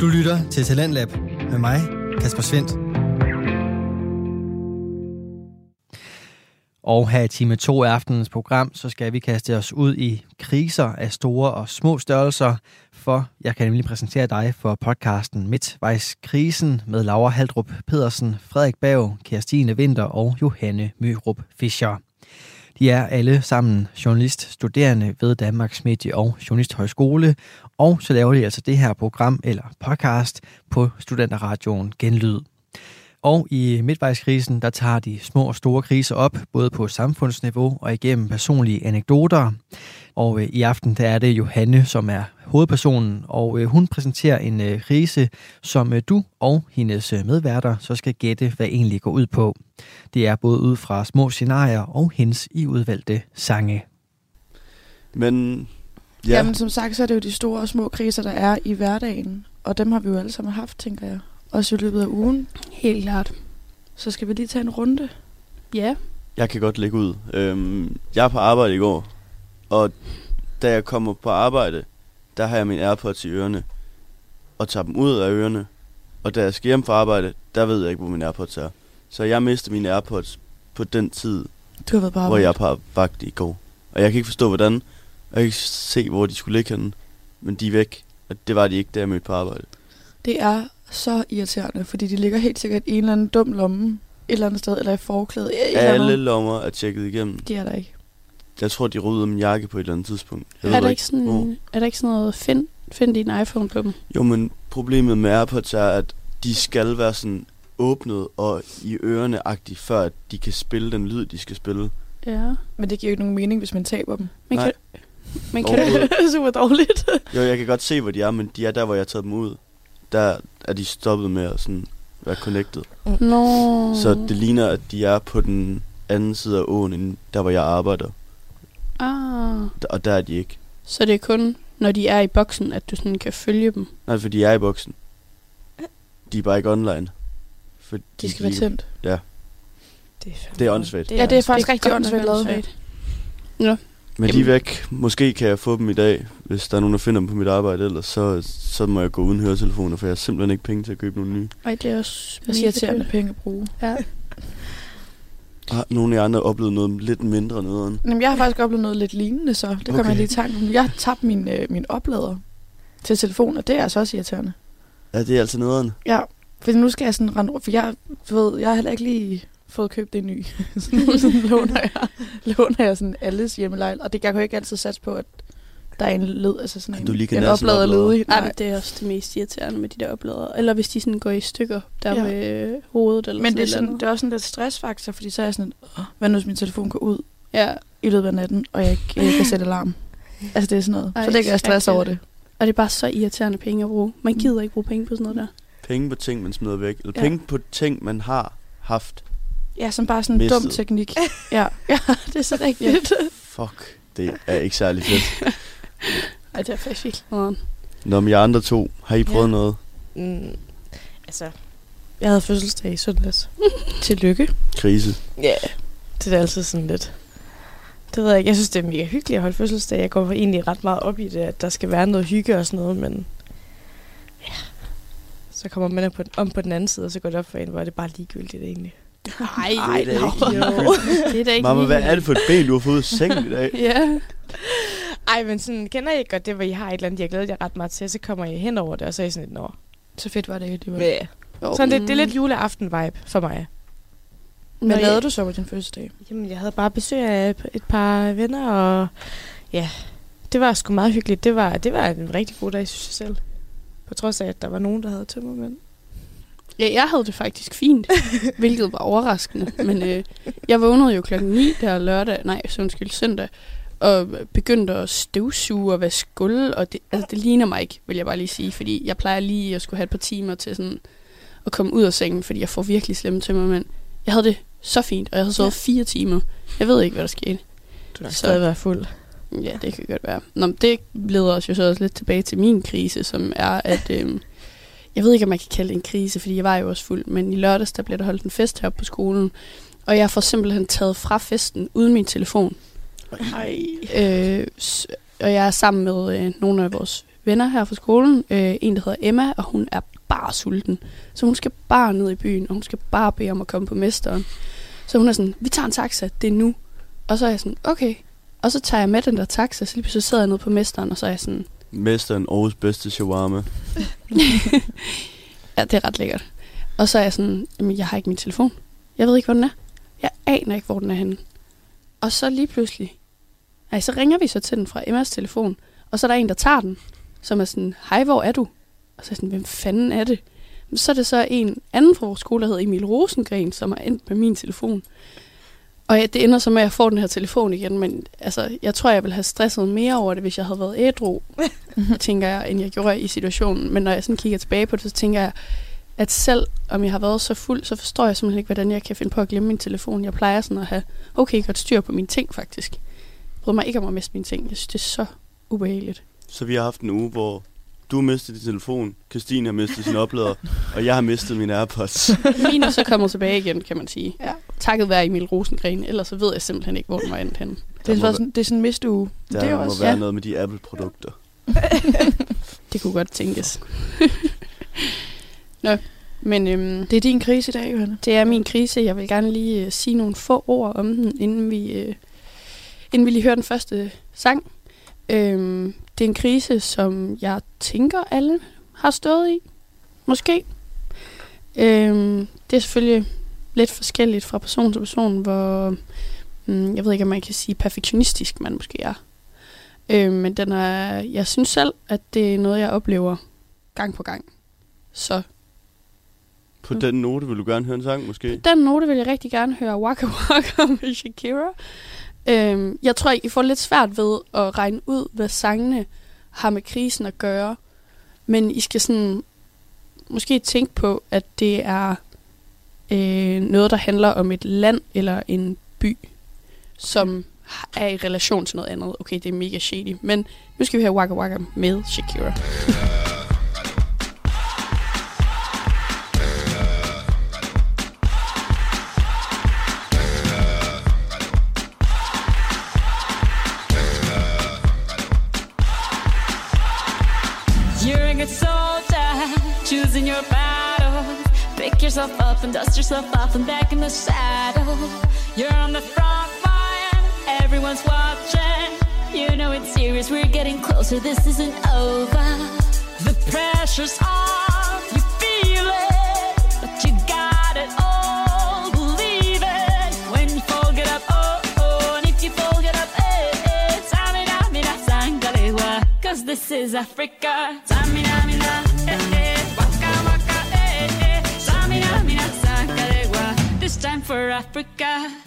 Du lytter til Talentlab med mig, Kasper Svendt. Og her i time 2 af aftenens program, så skal vi kaste os ud i kriser af store og små størrelser, for jeg kan nemlig præsentere dig for podcasten Midtvejskrisen med Laura Haldrup Pedersen, Frederik Bav, Kirstine Vinter og Johanne Myrup Fischer. De er alle sammen journaliststuderende ved Danmarks Medie- og Journalisthøjskole, og så laver de altså det her program eller podcast på Studenterradioen Genlyd. Og i midtvejskrisen, der tager de små og store kriser op, både på samfundsniveau og igennem personlige anekdoter. Og øh, i aften der er det Johanne, som er hovedpersonen, og øh, hun præsenterer en øh, krise, som du og hendes medværter så skal gætte, hvad egentlig går ud på. Det er både ud fra små scenarier og hendes i udvalgte sange. Men ja. Jamen som sagt, så er det jo de store og små kriser, der er i hverdagen. Og dem har vi jo alle sammen haft, tænker jeg. Også i løbet af ugen. Helt klart. Så skal vi lige tage en runde. Ja. Jeg kan godt lægge ud. Øhm, jeg er på arbejde i går, og da jeg kommer på arbejde, der har jeg min AirPods i ørerne, og tager dem ud af ørerne. Og da jeg skal hjem fra arbejde, der ved jeg ikke, hvor min AirPods er. Så jeg mister mine AirPods på den tid, du har været på hvor jeg på vagt i går. Og jeg kan ikke forstå, hvordan. Jeg kan ikke se, hvor de skulle ligge henne. Men de er væk. Og det var de ikke, da jeg mødte på arbejde. Det er så irriterende, fordi de ligger helt sikkert i en eller anden dum lomme et eller andet sted, eller i forklædet. Alle lommer er tjekket igennem. De er der ikke. Jeg tror, de rydder min jakke på et eller andet tidspunkt. Jeg er, der ikke sådan, oh. er der ikke sådan noget, find, find din iPhone på dem? Jo, men problemet med AirPods er, at de skal være sådan åbnet og i ørerne-agtigt, før at de kan spille den lyd, de skal spille. Ja. Men det giver jo ikke nogen mening, hvis man taber dem. Men Nej. kan, men kan det super dårligt? jo, jeg kan godt se, hvor de er, men de er der, hvor jeg har taget dem ud. Der er de stoppet med at sådan være connected. No. Så det ligner, at de er på den anden side af åen, end der, hvor jeg arbejder. Ah. Og der er de ikke. Så det er kun, når de er i boksen, at du sådan kan følge dem? Nej, for de er i boksen. De er bare ikke online. For de skal de, være tændt? Ja. Det er, det er åndssvagt. Ja, det er faktisk rigtig åndssvagt lavet. Ja. Men de er væk. Måske kan jeg få dem i dag, hvis der er nogen, der finder dem på mit arbejde. Ellers så, så må jeg gå uden høretelefoner, for jeg har simpelthen ikke penge til at købe nogle nye. Ej, det er også... Jeg siger til at penge at bruge. Ja. Har nogle af jer andre oplevet noget lidt mindre noget? Jamen, jeg har faktisk oplevet noget lidt lignende, så det kommer okay. jeg lige i tanke Jeg har tabt min, øh, min oplader til telefon, og det er altså også irriterende. Ja, det er altså nederen. Ja, for nu skal jeg sådan rende for jeg, ved, jeg har heller ikke lige fået købt en ny. så sådan låner jeg, låner jeg sådan alles hjemmelejl, og det kan jeg jo ikke altid satse på, at der er en led, altså sådan en, du lige en oplader ledig. Nej, Nej, det er også det mest irriterende med de der oplader. Eller hvis de sådan går i stykker, der ja. med hovedet eller Men sådan det er, sådan, det er også sådan lidt stressfaktor, fordi så er jeg sådan, hvad nu hvis min telefon går ud ja. i løbet af natten, og jeg ikke øh, kan sætte alarm. Altså det er sådan noget. Ej, så lægger jeg stress over det. Og det er bare så irriterende penge at bruge. Man gider ikke bruge penge på sådan noget der. Penge på ting, man smider væk. Eller ja. penge på ting, man har haft. Ja, som bare sådan en dum teknik. ja. ja, det er så rigtigt. Ja. Fuck, det er ikke særlig fedt. Ej, det er faktisk virkelig Nå, men jeg andre to, har I prøvet ja. noget? Mm, altså, jeg havde fødselsdag i søndags. Tillykke. Krise. Ja, yeah. det er altid sådan lidt... Det ved jeg ikke. Jeg synes, det er mega hyggeligt at holde fødselsdag. Jeg går egentlig ret meget op i det, at der skal være noget hygge og sådan noget, men... Ja. Så kommer man på, om på den anden side, og så går det op for en, hvor det bare ligegyldigt egentlig. Nej, det er ikke. Jo. det er da ikke Mamma, hvad er det for et ben, du har fået i sengen i dag? ja. Ej, men sådan, kender I godt det, hvor I har et eller andet, jeg glæder jer ret meget til, så kommer I hen over det, og så er I sådan et, nå. Så fedt var det ikke, det var. Ja. Sådan, det, det er lidt juleaften-vibe for mig. Hvad lavede du så på din fødselsdag? Jamen, jeg havde bare besøg af et par venner, og ja, det var sgu meget hyggeligt. Det var, det var en rigtig god dag, synes jeg selv. På trods af, at der var nogen, der havde tømmermænd. Ja, jeg havde det faktisk fint, hvilket var overraskende. Men øh, jeg vågnede jo klokken 9 der lørdag, nej, så undskyld, søndag, og begyndte at støvsuge og vaske gulv, og det, altså, det ligner mig ikke, vil jeg bare lige sige, fordi jeg plejer lige at skulle have et par timer til sådan at komme ud af sengen, fordi jeg får virkelig slemme tømmermænd. Jeg havde det så fint, og jeg havde sovet ja. fire timer. Jeg ved ikke, hvad der skete. Du har stadig været fuld. Ja, det kan godt være. Nå, det leder os jo så også lidt tilbage til min krise, som er, at... Øh, jeg ved ikke, om man kan kalde det en krise, fordi jeg var jo også fuld, men i lørdags, der blev der holdt en fest her på skolen, og jeg får simpelthen taget fra festen uden min telefon. Ej. Øh, og jeg er sammen med øh, nogle af vores venner her fra skolen. Øh, en, der hedder Emma, og hun er bare sulten. Så hun skal bare ned i byen, og hun skal bare bede om at komme på mesteren. Så hun er sådan, vi tager en taxa, det er nu. Og så er jeg sådan, okay. Og så tager jeg med den der taxa, så lige pludselig sidder jeg nede på mesteren, og så er jeg sådan, Mesteren Aarhus bedste shawarma. ja, det er ret lækkert. Og så er jeg sådan, jamen, jeg har ikke min telefon. Jeg ved ikke, hvor den er. Jeg aner ikke, hvor den er henne. Og så lige pludselig, nej, så ringer vi så til den fra Emmas telefon, og så er der en, der tager den, som er sådan, hej, hvor er du? Og så er jeg sådan, hvem fanden er det? Så er det så en anden fra vores skole, der hedder Emil Rosengren, som har endt med min telefon. Og ja, det ender så med, at jeg får den her telefon igen, men altså, jeg tror, jeg ville have stresset mere over det, hvis jeg havde været ædru, tænker jeg, end jeg gjorde i situationen. Men når jeg sådan kigger tilbage på det, så tænker jeg, at selv om jeg har været så fuld, så forstår jeg simpelthen ikke, hvordan jeg kan finde på at glemme min telefon. Jeg plejer sådan at have okay godt styr på mine ting, faktisk. Jeg bryder mig ikke om at miste mine ting. Jeg synes, det er så ubehageligt. Så vi har haft en uge, hvor du har mistet din telefon, Christine har mistet sin oplader, og jeg har mistet min AirPods. Min er så kommet tilbage igen, kan man sige. Ja. Takket være Emil Rosengren, ellers så ved jeg simpelthen ikke, hvor den var endt henne. Det er, sådan, det er sådan en mistuge. Der det er må også, være ja. noget med de Apple-produkter. Det kunne godt tænkes. Nå, men øhm, det er din krise i dag, Johanna. det er min krise. Jeg vil gerne lige øh, sige nogle få ord om den, inden vi, øh, inden vi lige hører den første sang. Øhm, det er en krise, som jeg tænker, alle har stået i. Måske. Øhm, det er selvfølgelig lidt forskelligt fra person til person, hvor mm, jeg ved ikke, om man kan sige perfektionistisk man måske er. Øhm, men den er, jeg synes selv, at det er noget, jeg oplever gang på gang. Så På den note vil du gerne høre en sang, måske? den note vil jeg rigtig gerne høre Waka Waka med Shakira. Øhm, jeg tror, I får lidt svært ved at regne ud, hvad sangene har med krisen at gøre. Men I skal sådan måske tænke på, at det er øh, noget, der handler om et land eller en by, som er i relation til noget andet. Okay, det er mega shady. Men nu skal vi have Waka Waka med Shakira. yourself up and dust yourself off and back in the saddle. You're on the front line, everyone's watching. You know it's serious, we're getting closer, this isn't over. The pressure's on, you feel it, but you got it all. Believe it when you fall, get up, oh, oh, and if you fall, get up, eh, eh. Samina, mina, sangalewa, cause this is Africa. Samina, mina, eh, eh, for Africa.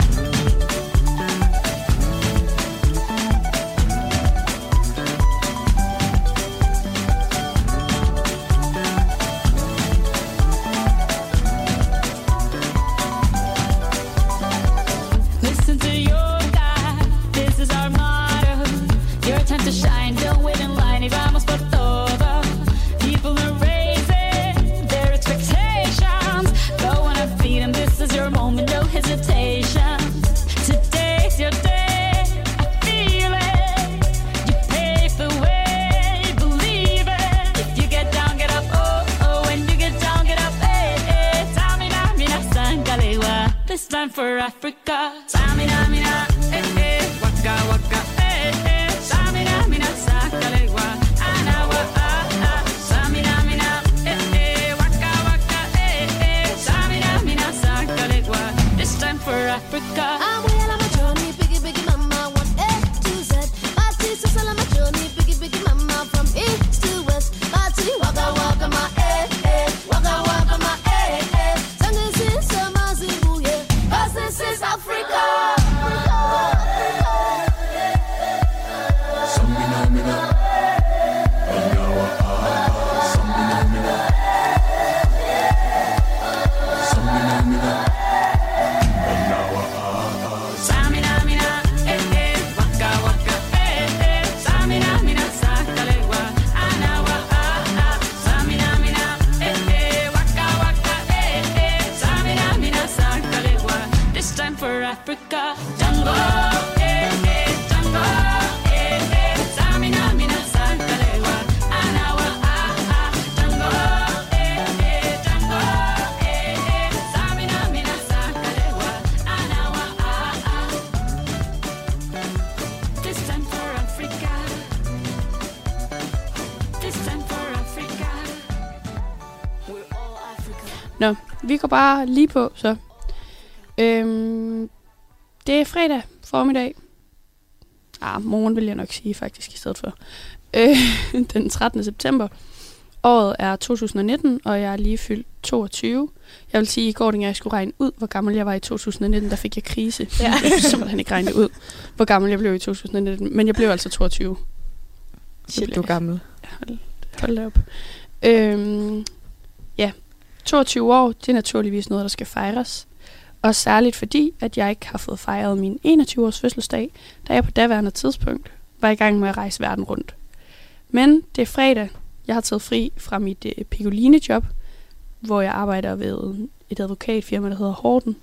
Africa. Nå, vi går bare lige på, så. Øhm, det er fredag formiddag. Ah, morgen vil jeg nok sige faktisk i stedet for. Øh, den 13. september. Året er 2019, og jeg er lige fyldt 22. Jeg vil sige, at i går, da jeg skulle regne ud, hvor gammel jeg var i 2019, der fik jeg krise. Ja. Jeg kunne simpelthen ikke regne ud, hvor gammel jeg blev i 2019. Men jeg blev altså 22. Shit, du er gammel. Hold, hold da op. Øhm, 22 år, det er naturligvis noget, der skal fejres. Og særligt fordi, at jeg ikke har fået fejret min 21-års fødselsdag, da jeg på daværende tidspunkt var i gang med at rejse verden rundt. Men det er fredag. Jeg har taget fri fra mit øh, Piccoline-job, hvor jeg arbejder ved et advokatfirma, der hedder Horten.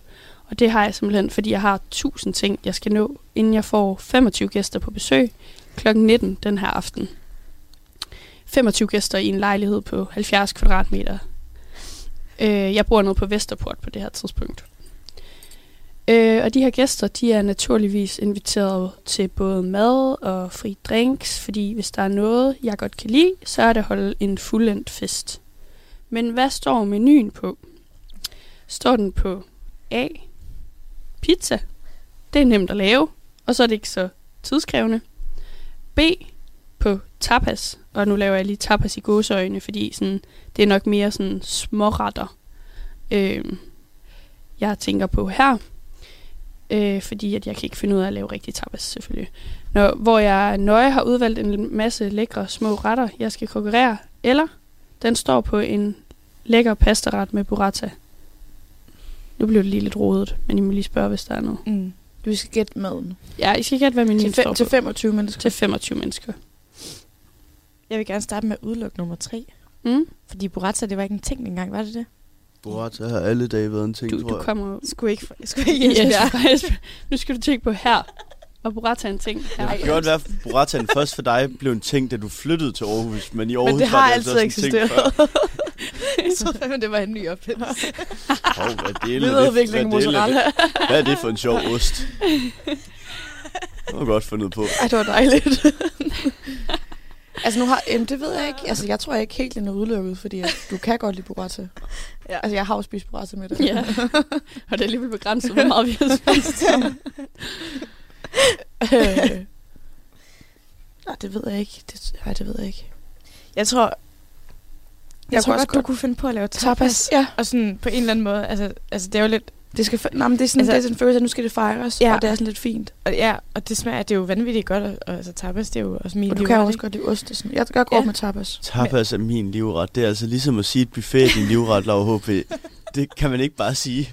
Og det har jeg simpelthen, fordi jeg har tusind ting, jeg skal nå, inden jeg får 25 gæster på besøg kl. 19 den her aften. 25 gæster i en lejlighed på 70 kvadratmeter. Øh, jeg bor nede på Vesterport på det her tidspunkt. Øh, og de her gæster, de er naturligvis inviteret til både mad og fri drinks, fordi hvis der er noget, jeg godt kan lide, så er det at holde en fuldendt fest. Men hvad står menuen på? Står den på A. Pizza. Det er nemt at lave, og så er det ikke så tidskrævende. B. På tapas, og nu laver jeg lige tapas i gåseøjne, fordi sådan, det er nok mere sådan småretter, øh, jeg tænker på her. Øh, fordi at jeg kan ikke finde ud af at lave rigtig tapas, selvfølgelig. Når, hvor jeg nøje har udvalgt en masse lækre små retter, jeg skal konkurrere, eller den står på en lækker pastaret med burrata. Nu bliver det lige lidt rodet, men I må lige spørge, hvis der er noget. Mm. Vi skal gætte maden. Ja, I skal gætte, hvad menuen Til, står fem, på. til 25 mennesker. til 25 mennesker. Jeg vil gerne starte med at udelukke nummer tre. Mm? Fordi burrata, det var ikke en ting engang, var det det? Burrata har alle dage været en ting, Du, tror du jeg. kommer... Skulle ikke, skulle ikke Yes, Esbjerg. Nu skal du tænke på her. Og burrata en ting. Her. Det kan godt være, at burrataen først for dig blev en ting, da du flyttede til Aarhus. Men i Aarhus Men det var har altså altid også en ting eksisteret. før. Jeg troede fandme, det var en ny oplevelse. Hov, hvad delen er det? Videreudvikling er mozzarella. det? Hvad er det for en sjov ost? Det var godt fundet på. Ej, det var dejligt. Altså nu har, jamen, det ved jeg ikke. Altså jeg tror jeg ikke helt, den er udelukket, fordi at du kan godt lide burrata. Ja. Altså jeg har jo spist burrata med dig. Ja. Og det er alligevel begrænset, hvor meget vi har spist. øh, nej, det ved jeg ikke. Det, nej, det ved jeg ikke. Jeg tror, jeg, Jeg tror også godt, du kunne finde på at lave tapas. Tapas, ja. Og sådan på en eller anden måde, altså, altså det er jo lidt, Det, skal, nej, men det, er sådan, Altså- det er sådan en følelse, at nu skal det fejres, Ja. og det er sådan lidt fint. og, ja, og det smager, det er jo vanvittigt godt, og, og altså tapas, det er jo også min Og du livret, kan jo også godt lide ost sådan. Jeg, jeg går Ja. med tapas. Tapas er min livret. Det er altså ligesom at sige, at buffet er din livret, Laura HP. Det kan man ikke bare sige.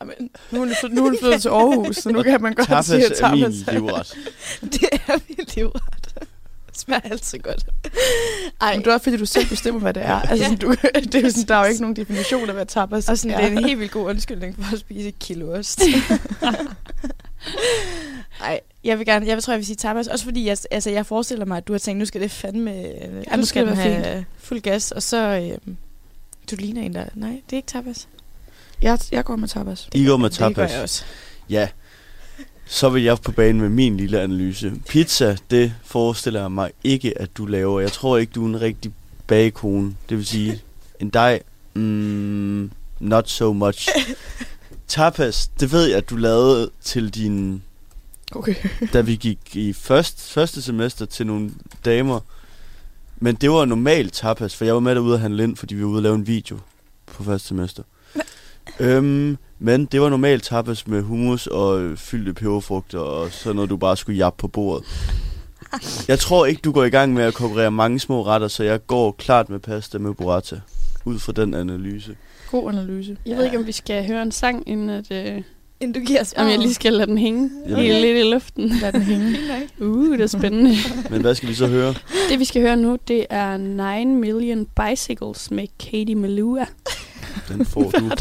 Jamen, nu er hun flyttet, nu er flyttet til Aarhus, så nu kan man godt Tapas sige, at er min tapas livret. Det er min livret. Det smager altid godt. Ej, Men det er også fordi, du selv bestemmer, hvad det er. Altså, Ja. sådan, du, det er sådan, der er jo ikke nogen definition af, hvad tapas og sådan, er. det er en helt vildt god undskyldning for at spise et kilo ost. Nej, jeg vil gerne, jeg vil, tror, jeg vil sige tapas. Også fordi, jeg, altså, jeg forestiller mig, at du har tænkt, nu skal det fandme, ja, nu skal det være have fuld gas. Og så, øh, du ligner en, der, nej, det er ikke tapas. Jeg, jeg går med tapas. I går med Det gør tapas. jeg også. Ja. Så vil jeg på banen med min lille analyse. Pizza, det forestiller jeg mig ikke, at du laver. Jeg tror ikke, du er en rigtig bagekone. Det vil sige, en dej, mm, not so much. Tapas, det ved jeg, at du lavede til din... Okay. Da vi gik i først, første semester til nogle damer. Men det var normalt tapas, for jeg var med derude og handle ind, fordi vi var ude og lave en video på første semester. Øhm, men det var normalt tapas med hummus og fyldte peberfrugter og sådan noget, du bare skulle jappe på bordet. Jeg tror ikke, du går i gang med at konkurrere mange små retter, så jeg går klart med pasta med burrata. Ud fra den analyse. God analyse. Jeg ved ikke, om vi skal høre en sang, inden at, øh, Inden du giver om jeg lige skal lade den hænge Jamen. helt lidt i luften. Lad den hænge. Uh, det er spændende. Men hvad skal vi så høre? det vi skal høre nu, det er 9 Million Bicycles med Katie Malua. Den får du.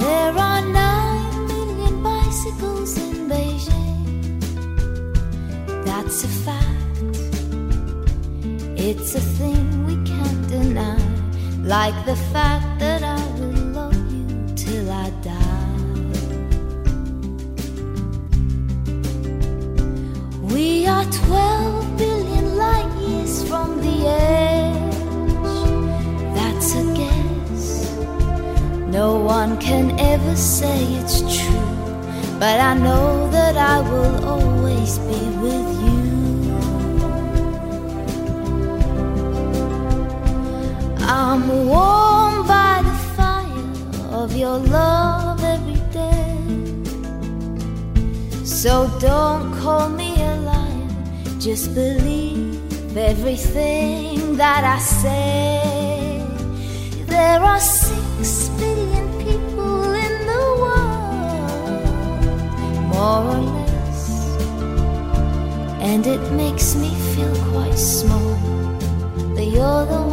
There are nine million bicycles in Beijing. That's a fact. It's a thing we can't deny. Like the fact that I will love you till I die. We are 12 billion light years from the edge. That's a guess. No one can ever say it's true. But I know that I will always be with you. I'm warm by the fire of your love So don't call me a liar, just believe everything that I say. There are six billion people in the world, more or less, and it makes me feel quite small. But you're the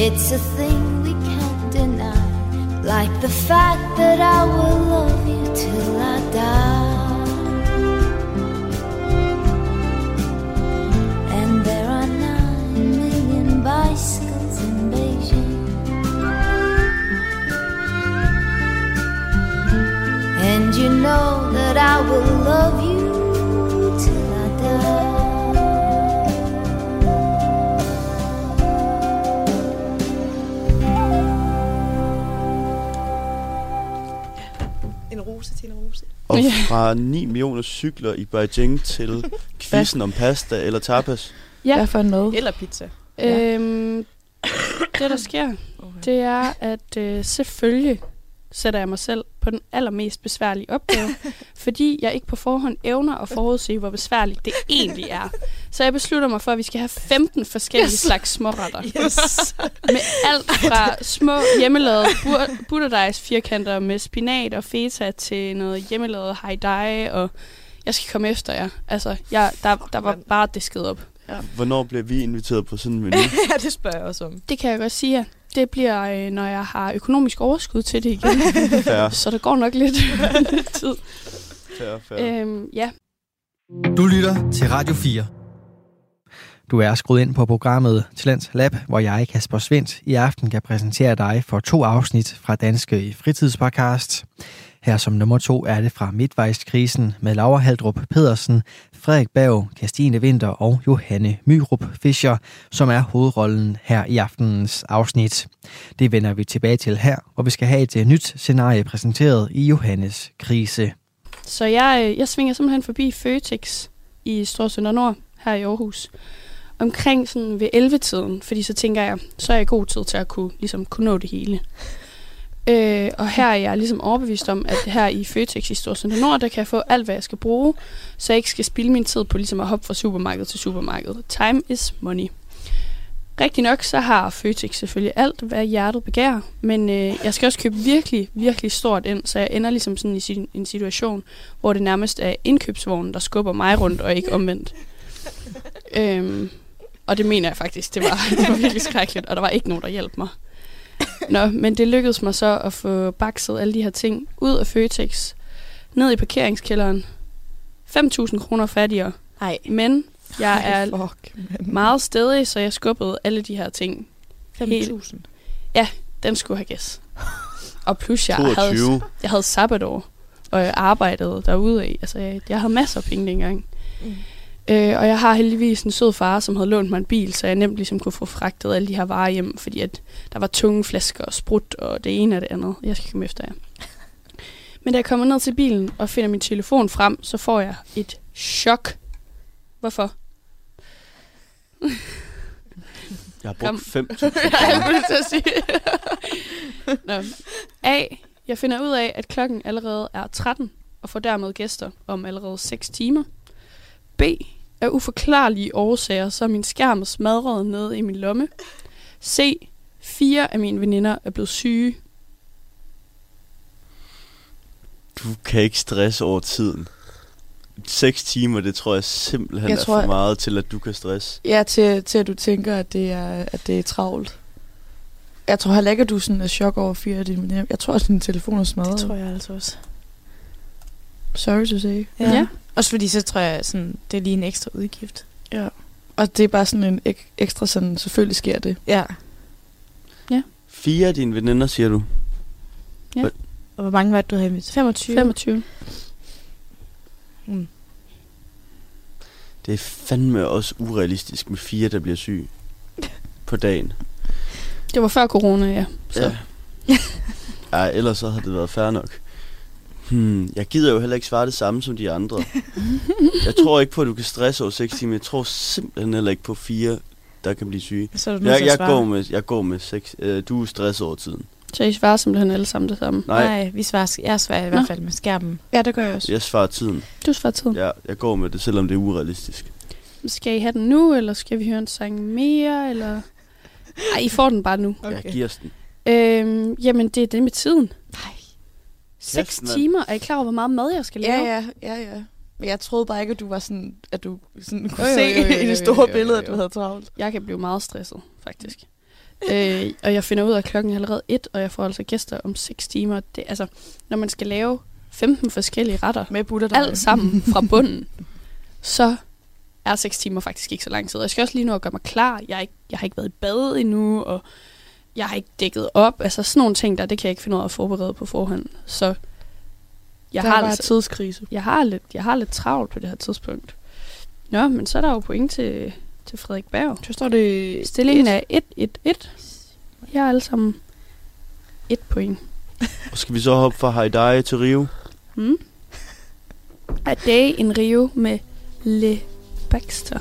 It's a thing we can't deny. Like the fact that I will love you till I die. And there are nine million bicycles in Beijing. And you know that I will love you En rose. Og fra 9 millioner cykler i Beijing til quizzen om pasta eller tapas. Ja. Hvad for mad? Eller pizza. Øhm, det, der sker, Okay. det er, at øh, selvfølgelig sætter jeg mig selv på den allermest besværlige opgave, fordi jeg ikke på forhånd evner at forudse, hvor besværligt det egentlig er. Så jeg beslutter mig for, at vi skal have 15 forskellige Yes. slags småretter. Yes. Med alt fra små hjemmelavede bur- butterdejs firkanter med spinat og feta til noget hjemmelavet haidai, og jeg skal komme efter jer. Altså, jeg, der, der var bare disket op. Hvornår bliver vi inviteret på sådan en menu? ja, det spørger jeg også om. Det kan jeg godt sige jer. Det bliver, øh, når jeg har økonomisk overskud til det igen. Så der går nok lidt, lidt tid. fair, fair. Øhm, ja, Du lytter til Radio 4. Du er skruet ind på programmet Talents Lab, hvor jeg, Kasper Svendt, i aften kan præsentere dig for to afsnit fra Danske Fritidspodcast. Her som nummer to er det fra Midtvejskrisen med Laura Haldrup Pedersen, Frederik Berg, Christine Winter og Johanne Myrup Fischer, som er hovedrollen her i aftenens afsnit. Det vender vi tilbage til her, hvor vi skal have et øh, nyt scenarie præsenteret i Johannes krise. så jeg, øh, jeg svinger simpelthen forbi Føtex i Storsønder Nord, her i Aarhus. Omkring sådan ved 11-tiden, fordi så tænker jeg, så er jeg god tid til at kunne, ligesom, kunne nå det hele. Øh, og her er jeg ligesom overbevist om, at her i Føtex i Storcenter Nord, der kan jeg få alt, hvad jeg skal bruge, så jeg ikke skal spilde min tid på ligesom at hoppe fra supermarked til supermarked. Time is money. Rigtig nok, så har Føtex selvfølgelig alt, hvad hjertet begærer, men øh, jeg skal også købe virkelig, virkelig stort ind, så jeg ender ligesom sådan i sin, en situation, hvor det nærmest er indkøbsvognen, der skubber mig rundt, og ikke omvendt. øhm, og det mener jeg faktisk, det var, det var virkelig skrækkeligt, og der var ikke nogen, der hjalp mig. Nå, men det lykkedes mig så at få bakset alle de her ting ud af Føtex, ned i parkeringskælderen. 5.000 kroner fattigere, Nej. men jeg er Fuck, man. meget stedig, så jeg skubbede alle de her ting. 5.000. Den skulle have gæs. Og plus, jeg havde, 22. jeg havde sabbatår, og jeg arbejdede derude af. Altså, jeg, jeg havde masser af penge dengang. Mm. Øh, og jeg har heldigvis en sød far, som havde lånt mig en bil, så jeg nemt ligesom kunne få fragtet alle de her varer hjem, fordi at der var tunge flasker og sprut, og det ene og det andet. Jeg skal komme efter jer. Men da jeg kommer ned til bilen og finder min telefon frem, så får jeg et chok. Hvorfor? Jeg har brugt 5 jeg vil til at sige. Nå. A. Jeg finder ud af, at klokken allerede er 13, og får dermed gæster om allerede 6 timer. B. Af uforklarlige årsager, så er min skærm smadret nede i min lomme. C. Fire af mine veninder er blevet syge. Du kan ikke stresse over tiden. 6 timer, det tror jeg simpelthen Jeg jeg er tror, for meget til, at du kan stresse. Ja, til, til at du tænker, at det er, at det er travlt. Jeg tror heller ikke, at du sådan er chok over fire af dine veninder. Jeg tror, at din telefon er smadret. Det tror jeg altså også. Sorry to say. Ja. Ja. Også fordi så tror jeg, sådan, det er lige en ekstra udgift. Ja. Og det er bare sådan en ek- ekstra sådan, selvfølgelig sker det. Ja. Fire af dine veninder, siger du? Og hvor mange var det, du havde inviteret? 25? 25. Mm. Det er fandme også urealistisk med fire, der bliver syg på dagen. Det var før corona, ja. Så. Ja. Ej, ellers så havde det været fair nok. Hmm, jeg gider jo heller ikke svare det samme som de andre. jeg tror ikke på, at du kan stresse over 6 timer. Jeg tror simpelthen heller ikke på fire, der kan blive syge. Så er du Jeg, jeg, går med, jeg går med 6. Øh, du er stresset over tiden. Så I svarer simpelthen alle sammen det samme. Nej, Nej, vi svarer, jeg svarer i hvert fald med skærmen. Ja, det gør jeg også. jeg svarer tiden. Du svarer tiden. Ja, jeg går med det, selvom det er urealistisk. Skal I have den nu, eller skal vi høre en sang mere, eller... Ej, I får den bare nu. Okay. Jeg giver os den. Øhm, jamen, det er det med tiden. Nej. Seks timer. Er I klar over, hvor meget mad jeg skal lave? Ja, ja, ja, ja. Men jeg troede bare ikke, at du var sådan, at du sådan kunne se i det store billede, at du havde travlt. Jeg kan blive meget stresset, faktisk. øh, og jeg finder ud af, at klokken er allerede et, og jeg får altså gæster om 6 timer. Det, altså, når man skal lave 15 forskellige retter, Med butterdej. alt sammen fra bunden, så er 6 timer faktisk ikke så lang tid. Jeg skal også lige nu at gøre mig klar. Jeg, er ikke, jeg har ikke været i bad endnu, og jeg har ikke dækket op. Altså sådan nogle ting der, det kan jeg ikke finde ud af at forberede på forhånd. Så jeg Jeg har, bare altså, tidskrise. jeg, har lidt, jeg har lidt travlt på det her tidspunkt. Nå, men så er der jo point til, til Frederik Berg. Så står det... Stillingen er 1-1-1. Jeg har alle sammen et point. Og skal vi så hoppe fra Haidai til Rio? Hmm? A Day in Rio med Le Baxter.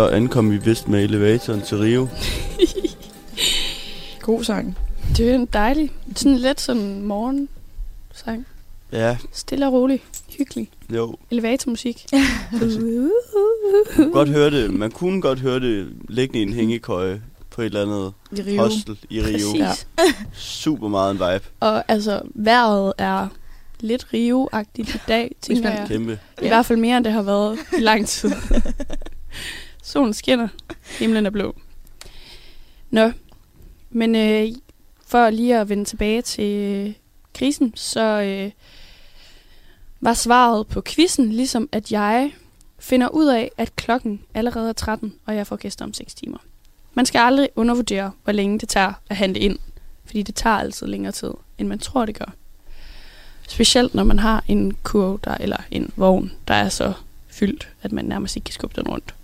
Så ankom vi vist med elevatoren til Rio. God sang. Det er en dejlig, sådan lidt sådan morgensang. Ja, Stille og rolig. Hyggelig. jo. Elevatormusik. Man kunne godt høre det. Man kunne godt høre det liggende i en hængekøje på et eller andet I Rio. hostel i Rio. Præcis. Super meget en vibe. Og altså, vejret er lidt Rio-agtigt i dag, tænker jeg. Kæmpe. I hvert fald mere, end det har været i lang tid. Solen skinner, himlen er blå. Nå, men øh, for lige at vende tilbage til øh, krisen, så øh, var svaret på quizzen ligesom, at jeg finder ud af, at klokken allerede er 13, og jeg får gæster om 6 timer. Man skal aldrig undervurdere, hvor længe det tager at handle ind, fordi det tager altid længere tid, end man tror, det gør. Specielt når man har en kurv, der, eller en vogn, der er så fyldt, at man nærmest ikke kan skubbe den rundt.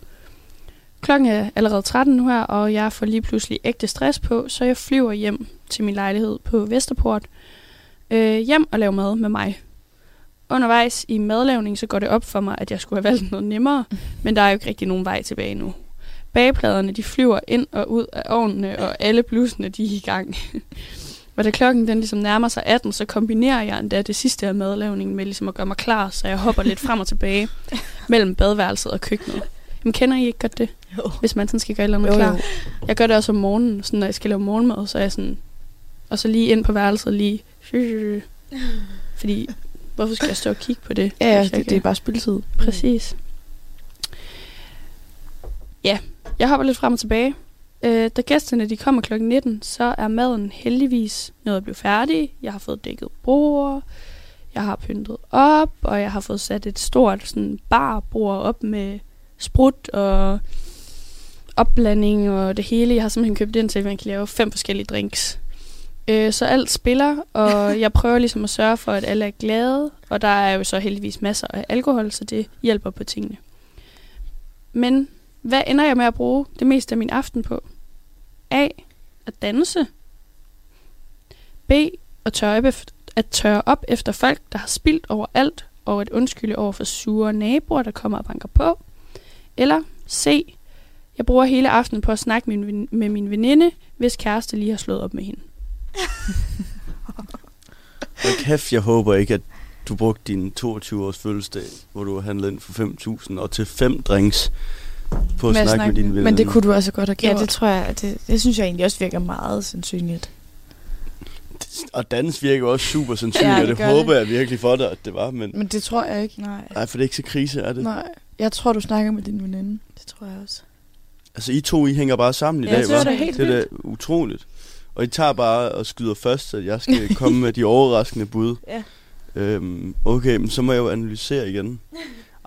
Klokken er allerede 13 nu her, og jeg får lige pludselig ægte stress på, så jeg flyver hjem til min lejlighed på Vesterport. Øh, hjem og lave mad med mig. Undervejs i madlavning, så går det op for mig, at jeg skulle have valgt noget nemmere, men der er jo ikke rigtig nogen vej tilbage nu. Bagepladerne, de flyver ind og ud af ovnene, og alle blusene, de er i gang. Og da klokken den ligesom nærmer sig 18, så kombinerer jeg endda det sidste af madlavningen med ligesom at gøre mig klar, så jeg hopper lidt frem og tilbage mellem badeværelset og køkkenet. Men kender I ikke godt det? Jo. Hvis man sådan skal gøre et eller andet Jo, klar. jo. Jeg gør det også om morgenen, sådan når jeg skal lave morgenmad, så er jeg sådan... Og så lige ind på værelset lige... Fordi, hvorfor skal jeg stå og kigge på det? Ja, ja det, det er bare spildtid. Præcis. Ja, jeg hopper lidt frem og tilbage. Øh, da gæsterne de kommer kl. 19, så er maden heldigvis nået at blive færdig. Jeg har fået dækket bord, jeg har pyntet op, og jeg har fået sat et stort sådan, barbord op med sprut og opblanding og det hele. Jeg har simpelthen købt ind til, at man kan lave fem forskellige drinks. Øh, så alt spiller, og jeg prøver ligesom at sørge for, at alle er glade. Og der er jo så heldigvis masser af alkohol, så det hjælper på tingene. Men hvad ender jeg med at bruge det meste af min aften på? A. At danse. B. At tørre op efter, at tørre op efter folk, der har spildt over alt, og at undskylde over for sure naboer, der kommer og banker på. Eller C. Jeg bruger hele aftenen på at snakke med min, med min veninde, hvis kæreste lige har slået op med hende. Og kæft, jeg håber ikke, at du brugte din 22-års fødselsdag, hvor du har handlet ind for 5.000 og til fem drinks på at at snakke med dine venner. Men det kunne du altså godt have Ja, gjort. det tror jeg, det, det synes jeg egentlig også virker meget sandsynligt. Og dans virker også super sandsynligt, Ja, ja, det og det håber jeg virkelig for dig, at det var. Men, Men det tror jeg ikke. Nej, nej, for det er ikke så krise, er det? Nej. Jeg tror, du snakker med din veninde. det tror jeg også. Altså, I to, I hænger bare sammen i Ja, dag, det er hva'? da helt Det er da utroligt. Og I tager bare og skyder først, at jeg skal komme med de overraskende bud. Ja. Øhm, okay, men så må jeg jo analysere igen.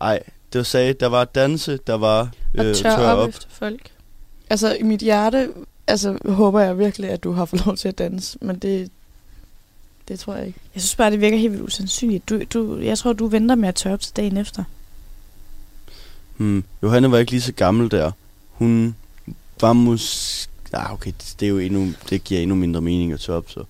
Ej, det var sagde, der var danse, der var Og øh, tørre tørre op, op. efter folk. Altså, i mit hjerte altså, håber jeg virkelig, at du har fået lov til at danse. Men det, det tror jeg ikke. Jeg synes bare, det virker helt vildt usandsynligt. Du, du, jeg tror, du venter med at tørre op til dagen efter. Hmm. Johanne var ikke lige så gammel der. Hun var måske... Ah, okay, det, det, er jo endnu, det giver endnu mindre mening at tage op, så.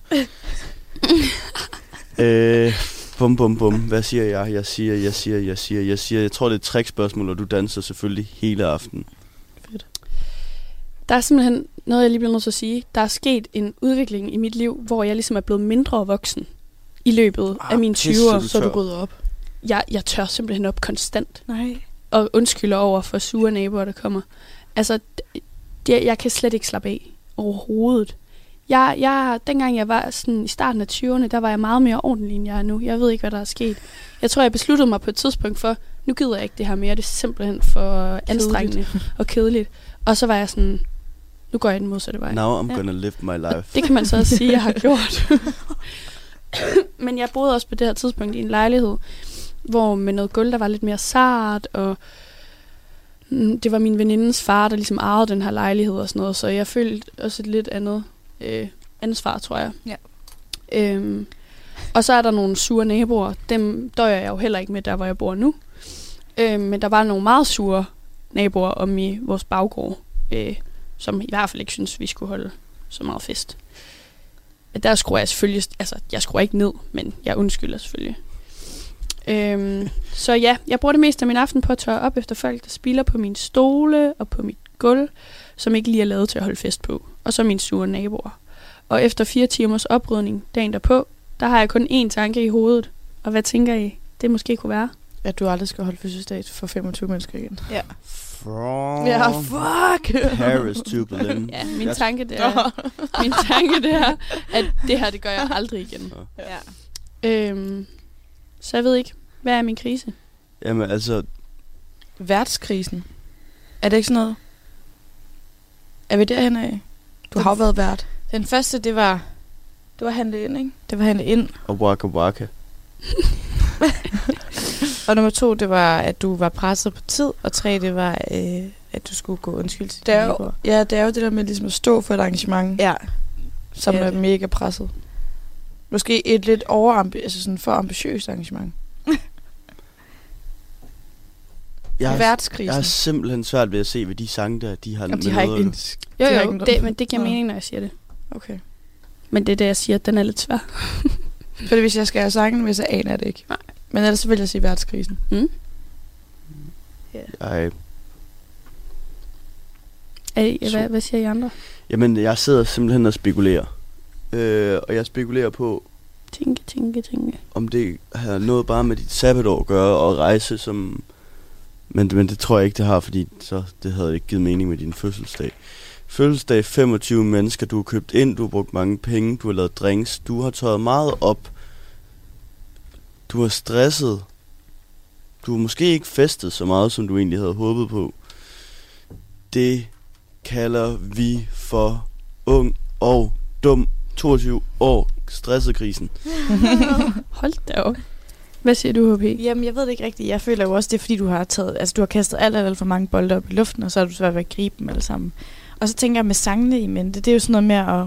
øh, bum, bum, bum. Hvad siger jeg? Jeg siger, jeg siger, jeg siger, jeg siger. Jeg tror, det er et trickspørgsmål, og du danser selvfølgelig hele aftenen. Der er simpelthen noget, jeg lige bliver nødt til at sige. Der er sket en udvikling i mit liv, hvor jeg ligesom er blevet mindre voksen i løbet Ah, af mine pisse, 20'er. du Så er du gået op. Jeg, jeg tør simpelthen op konstant. Nej. Og undskylder over for sure naboer, der kommer. Altså, det, jeg kan slet ikke slappe af overhovedet. Jeg, jeg, dengang jeg var sådan i starten af 20'erne, der var jeg meget mere ordentlig, end jeg er nu. Jeg ved ikke, hvad der er sket. Jeg tror, jeg besluttede mig på et tidspunkt for, nu gider jeg ikke det her mere. Det er simpelthen for anstrengende og kedeligt. Og så var jeg sådan, nu går jeg den modsatte vej. Now I'm Ja. gonna live my life. Det kan man så også sige, jeg har gjort. Men jeg boede også på det her tidspunkt i en lejlighed, hvor med noget gulv, der var lidt mere sart, og det var min venindens far, der ligesom ejede den her lejlighed og sådan noget, så jeg følte også et lidt andet øh, ansvar, tror jeg. Ja. Øhm, og så er der nogle sure naboer, dem døjer jeg jo heller ikke med, der hvor jeg bor nu. Øhm, men der var nogle meget sure naboer om i vores baggård, øh, som i hvert fald ikke synes, vi skulle holde så meget fest. Der skruer jeg selvfølgelig, altså jeg skruer ikke ned, men jeg undskylder selvfølgelig. Øhm, så ja, jeg bruger det meste af min aften på at tørre op efter folk, der spiller på min stole og på mit gulv, som ikke lige er lavet til at holde fest på. Og så mine sure naboer. Og efter fire timers oprydning dagen derpå, der har jeg kun én tanke i hovedet. Og hvad tænker I, det måske kunne være? At du aldrig skal holde fødselsdag for 25 mennesker igen. Ja. From Ja, fuck! Paris to Berlin. Ja, min Jeg- tanke det er, min tanke det er, at det her, det gør jeg aldrig igen. ja. Øhm, så jeg ved ikke, hvad er min krise? Jamen altså, Værtskrisen. Er det ikke sådan noget? Er vi derhen af? Du har jo været vært. Den første, det var, Du var handlet ind, ikke? det var handle ind. og waka waka. Og nummer to, det var, at du var presset på tid. Og tre, det var, øh, at du skulle gå undskyld til Det er, jo, ja, det er jo det der med ligesom at stå for et arrangement, Ja, som det er det. mega presset. Måske et lidt overambi- altså sådan for ambitiøst arrangement. Jeg har, Værtskrisen. jeg har simpelthen svært ved at se, hvad de sange der, de har Jamen, de med har noget ikke at en... Jo, Det jo, ikke det, men det giver Nå. mening, når jeg siger det. Okay. Men det er det, jeg siger, at den er lidt svær. Fordi hvis jeg skal have sangen, så aner jeg det ikke. Nej. Men ellers så vil jeg sige værtskrisen. Jeg, Er, I- Så- hvad, hvad siger I andre? jamen, jeg sidder simpelthen og spekulerer. Øh, og jeg spekulerer på, Tænke, tænke, tænke. om det har noget bare med dit sabbatår at gøre, og rejse som... Men, men det tror jeg ikke, det har, fordi så det havde ikke givet mening med din fødselsdag. Fødselsdag, 25 mennesker, du har købt ind, du har brugt mange penge, du har lavet drinks, du har tøjet meget op. Du har stresset. Du har måske ikke festet så meget, som du egentlig havde håbet på. Det kalder vi for ung og dum 22 år stresset krisen. Hold da op. Hvad siger du, HP? Jamen, jeg ved det ikke rigtigt. Jeg føler jo også, det er fordi, du har taget, altså du har kastet alt, alt, alt for mange bolde op i luften, og så er du svært ved at gribe dem alle sammen. Og så tænker jeg med sangene i mente, det er jo sådan noget med at,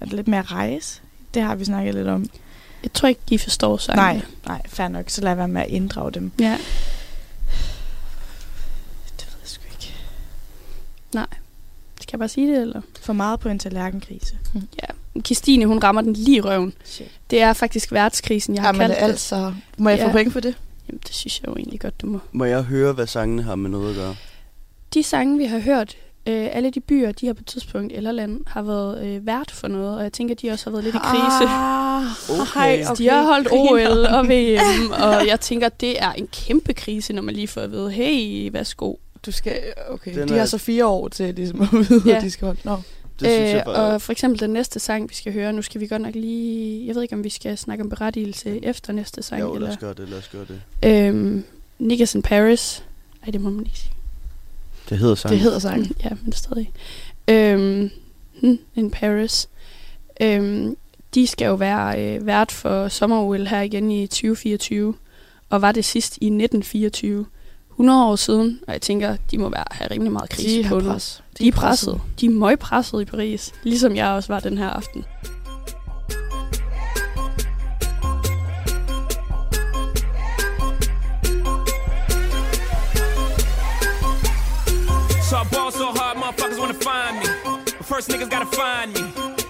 at lidt mere rejse. Det har vi snakket lidt om. Jeg tror ikke, de forstår sig. Nej, nej, fair nok. Så lad være med at inddrage dem. Ja, Det ved jeg sgu ikke. Skal jeg bare sige det, eller? For meget på en tallerkenkrise. Ja. Christine, hun rammer den lige i røven. Shit. Det er faktisk værtskrisen, jeg har Jamen kaldt det. altså, må jeg få Ja. point for det? Jamen, det synes jeg jo egentlig godt, du må. Må jeg høre, hvad sangene har med noget at gøre? De sange, vi har hørt, øh, alle de byer, de har på et tidspunkt eller land, har været øh, vært for noget, og jeg tænker, de også har været lidt i krise. Ah, Okay. okay. De har holdt OL og VM, og jeg tænker, det er en kæmpe krise, når man lige får at vide, hey, værsgo. Du skal, okay. Den de er- har så fire år til ligesom, at vide, Ja. de skal holde. Nå. Det synes jeg øh, bare... og for eksempel den næste sang, vi skal høre, nu skal vi godt nok lige... Jeg ved ikke, om vi skal snakke om berettigelse efter næste sang. Jo, lad os gøre det, lad os gøre det. øhm, Niggas in Paris. Ej, det må man ikke sige. Det hedder sangen. Det hedder sangen. Ja, men stadig. Øhm, hmm, in Paris. Øhm, de skal jo være øh, vært for sommer her igen i 2024, og var det sidst i 1924. 100 år siden, og jeg tænker, de må være have rimelig meget krise De på pres. De er presset. De er møg presset i Paris, ligesom jeg også var den her aften. So ball so hard, motherfuckers wanna find me. First niggas gotta find me.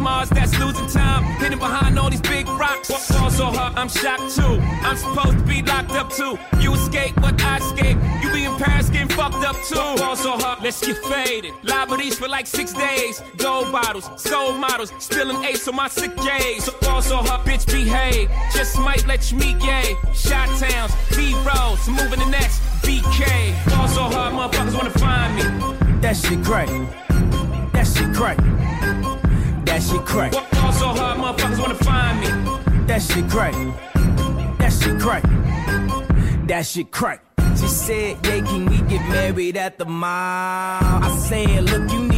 Mars that's losing time, hidden behind all these big rocks. Ball so hard, I'm shocked too. I'm supposed to be locked up too. You escape, but I escape. You be in Paris getting fucked up too. Ball so hard, let's get faded. Liberties for like six days. Gold bottles, soul models, spilling ace on my sick days. So ball so hard, bitch behave. Just might let you meet gay. Shot towns, B rolls, moving the next BK. Ball so hard, motherfuckers wanna find me. That shit great. That shit great. That shit great. Ball so hard, motherfuckers wanna find me. That shit great. That shit great. That shit great. She said, yeah, can we get married at the mall? I said, look, you need to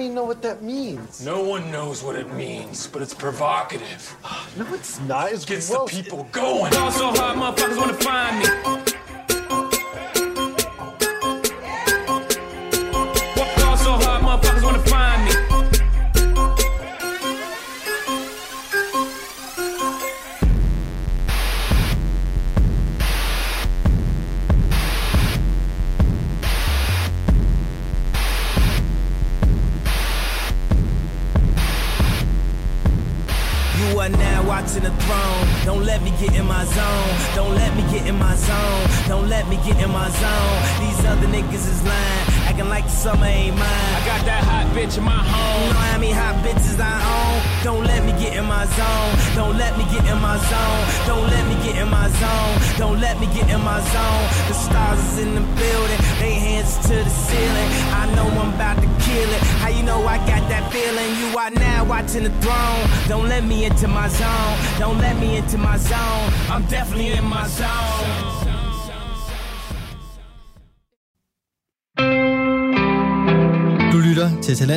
I don't even know what that means. No one knows what it means, but it's provocative. No, it's not. It's Gets gross. the people going. Fall so hard, motherfuckers wanna find me.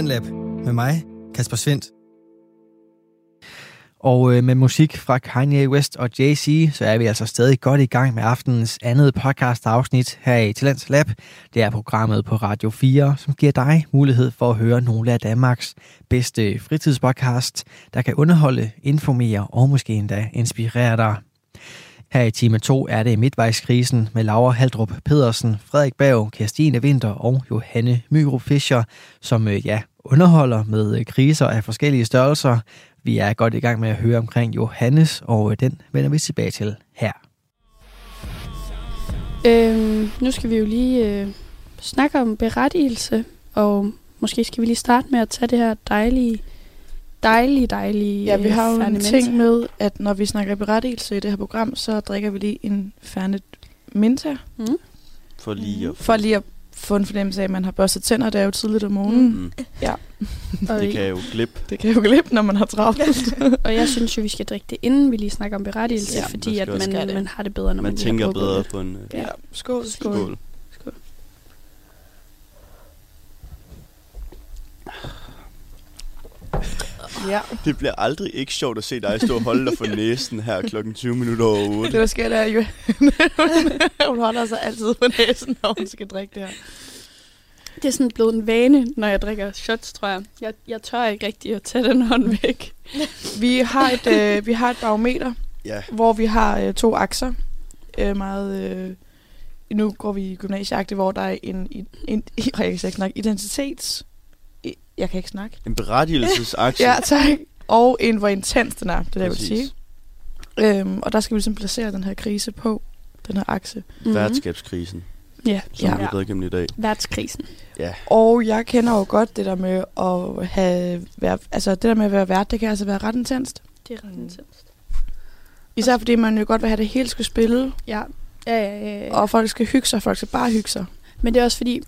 Talentlab med mig, Kasper Svendt. Og øh, med musik fra Kanye West og Jay-Z, så er vi altså stadig godt i gang med aftenens andet podcast afsnit her i Talents Lab. Det er programmet på Radio 4, som giver dig mulighed for at høre nogle af Danmarks bedste fritidspodcast, der kan underholde, informere og måske endda inspirere dig. Her i time 2 er det Midtvejskrisen med Laura Haldrup Pedersen, Frederik Berg, Kirstine Vinter og Johanne Myro Fischer, som øh, ja, underholder med øh, kriser af forskellige størrelser. Vi er godt i gang med at høre omkring Johannes, og øh, den vender vi tilbage til her. Øhm, nu skal vi jo lige øh, snakke om berettigelse, og måske skal vi lige starte med at tage det her dejlige, dejlige, dejlige Ja, vi har jo en ting med, at når vi snakker berettigelse i det her program, så drikker vi lige en Fernet Minta, Mm. For lige at... for lige at få en fornemmelse af, at man har børstet tænder. Det er jo tidligt om morgenen. Mm. Mm, Og, det kan jo glippe. Det kan jo glippe, når man har travlt. og jeg synes jo, vi skal drikke det, inden vi lige snakker om berettigelse, Ja, ja, fordi man at man, man har det bedre, når man, Man tænker bedre på en øh, ja, skål. skål. Ja, Det bliver aldrig ikke sjovt at se dig stå og holde dig for næsen her klokken 20 minutter over 8. det der sker, der er jo... hun holder sig altid på næsen, når hun skal drikke det her. Det er sådan blevet en vane, når jeg drikker shots, tror jeg. Jeg, jeg tør ikke rigtig at tage den hånd væk. Vi har et, øh, vi har et barometer, Ja, hvor vi har øh, to akser. Øh, meget, øh, nu går vi i gymnasieagtigt, hvor der er en, en, en jeg kan snakke, identitets... Jeg kan ikke snakke. en berettigelsesaktie. Ja, tak. Og en, hvor intens den er, det er jeg vil sige. Øhm, og der skal vi ligesom placere den her krise på, den her akse. Mhm. Værtskabskrisen, Ja, som Ja. vi har været igennem i dag. værtskrisen. Og jeg kender jo godt det der med at have, være, altså det der med at være vært, det kan altså være ret intenst. Det er ret intenst. Især fordi man jo godt vil have, at det hele skal spille, Ja. Ja, ja, ja, ja. og folk skal hygge sig, folk skal bare hygge sig. Men det er også fordi,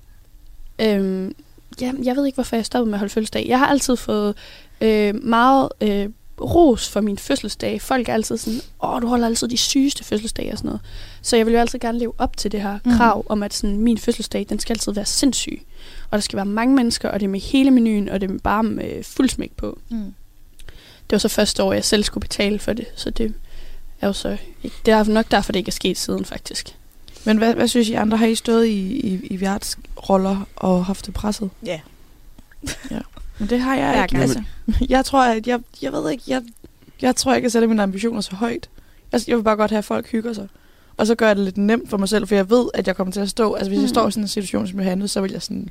øhm, ja, jeg ved ikke, hvorfor jeg stoppede med at holde fødselsdag. Jeg har altid fået øh, meget øh, ros for min fødselsdag. Folk er altid sådan, åh, du holder altid de sygeste fødselsdage og sådan noget. Så jeg vil jo altid gerne leve op til det her mm. krav om, at sådan, min fødselsdag, den skal altid være sindssyg. Og der skal være mange mennesker, og det er med hele menuen, og det er bare med fuld smæk på. Mm. Det var så første år, jeg selv skulle betale for det, så det er jo så ikke, det er nok derfor, det ikke er sket siden, faktisk. Men hvad, hvad synes I andre? Har I stået i, i, i værtsroller og haft det presset? Ja. ja. Men det har jeg Hver ikke. Altså, jeg tror, at jeg, jeg ved ikke, jeg, jeg tror ikke, jeg sætter mine ambitioner så højt. Jeg, jeg vil bare godt have, at folk hygger sig. Og så gør jeg det lidt nemt for mig selv, for jeg ved, at jeg kommer til at stå... Altså, hvis mm. jeg står i sådan en situation, som jeg har nu, så vil jeg sådan...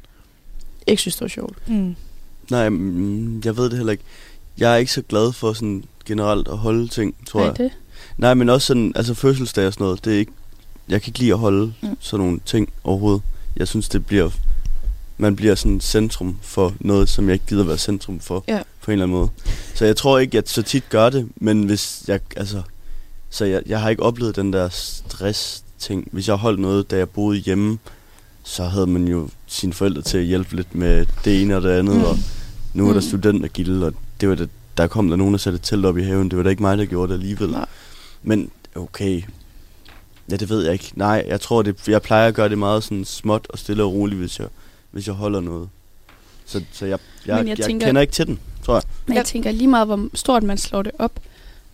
Ikke synes, det var sjovt. Mm. Nej, mm, jeg ved det heller ikke. Jeg er ikke så glad for sådan generelt at holde ting, tror Nej, jeg. det. Nej, men også sådan, altså fødselsdag og sådan noget, det er ikke, jeg kan ikke lide at holde Mm. sådan nogle ting overhovedet. Jeg synes, det bliver man bliver sådan centrum for noget, som jeg ikke gider være centrum for, Ja. på en eller anden måde. Så jeg tror ikke, at så tit gør det, men hvis jeg, altså, så jeg, jeg har ikke oplevet den der stress-ting. Hvis jeg holdt noget, da jeg boede hjemme, så havde man jo sine forældre til at hjælpe lidt med det ene og det andet, mm. og nu er der Mm. studentergilde, og det var det, der kom der nogen, der satte et telt op i haven. Det var da ikke mig, der gjorde det alligevel. Nej. Men okay, ja, det ved jeg ikke. Nej, jeg tror, det, jeg plejer at gøre det meget sådan småt og stille og roligt, hvis jeg, hvis jeg holder noget. Så, så jeg, jeg, Men jeg, jeg tænker- kender ikke til den, tror jeg. Men jeg tænker lige meget, hvor stort man slår det op.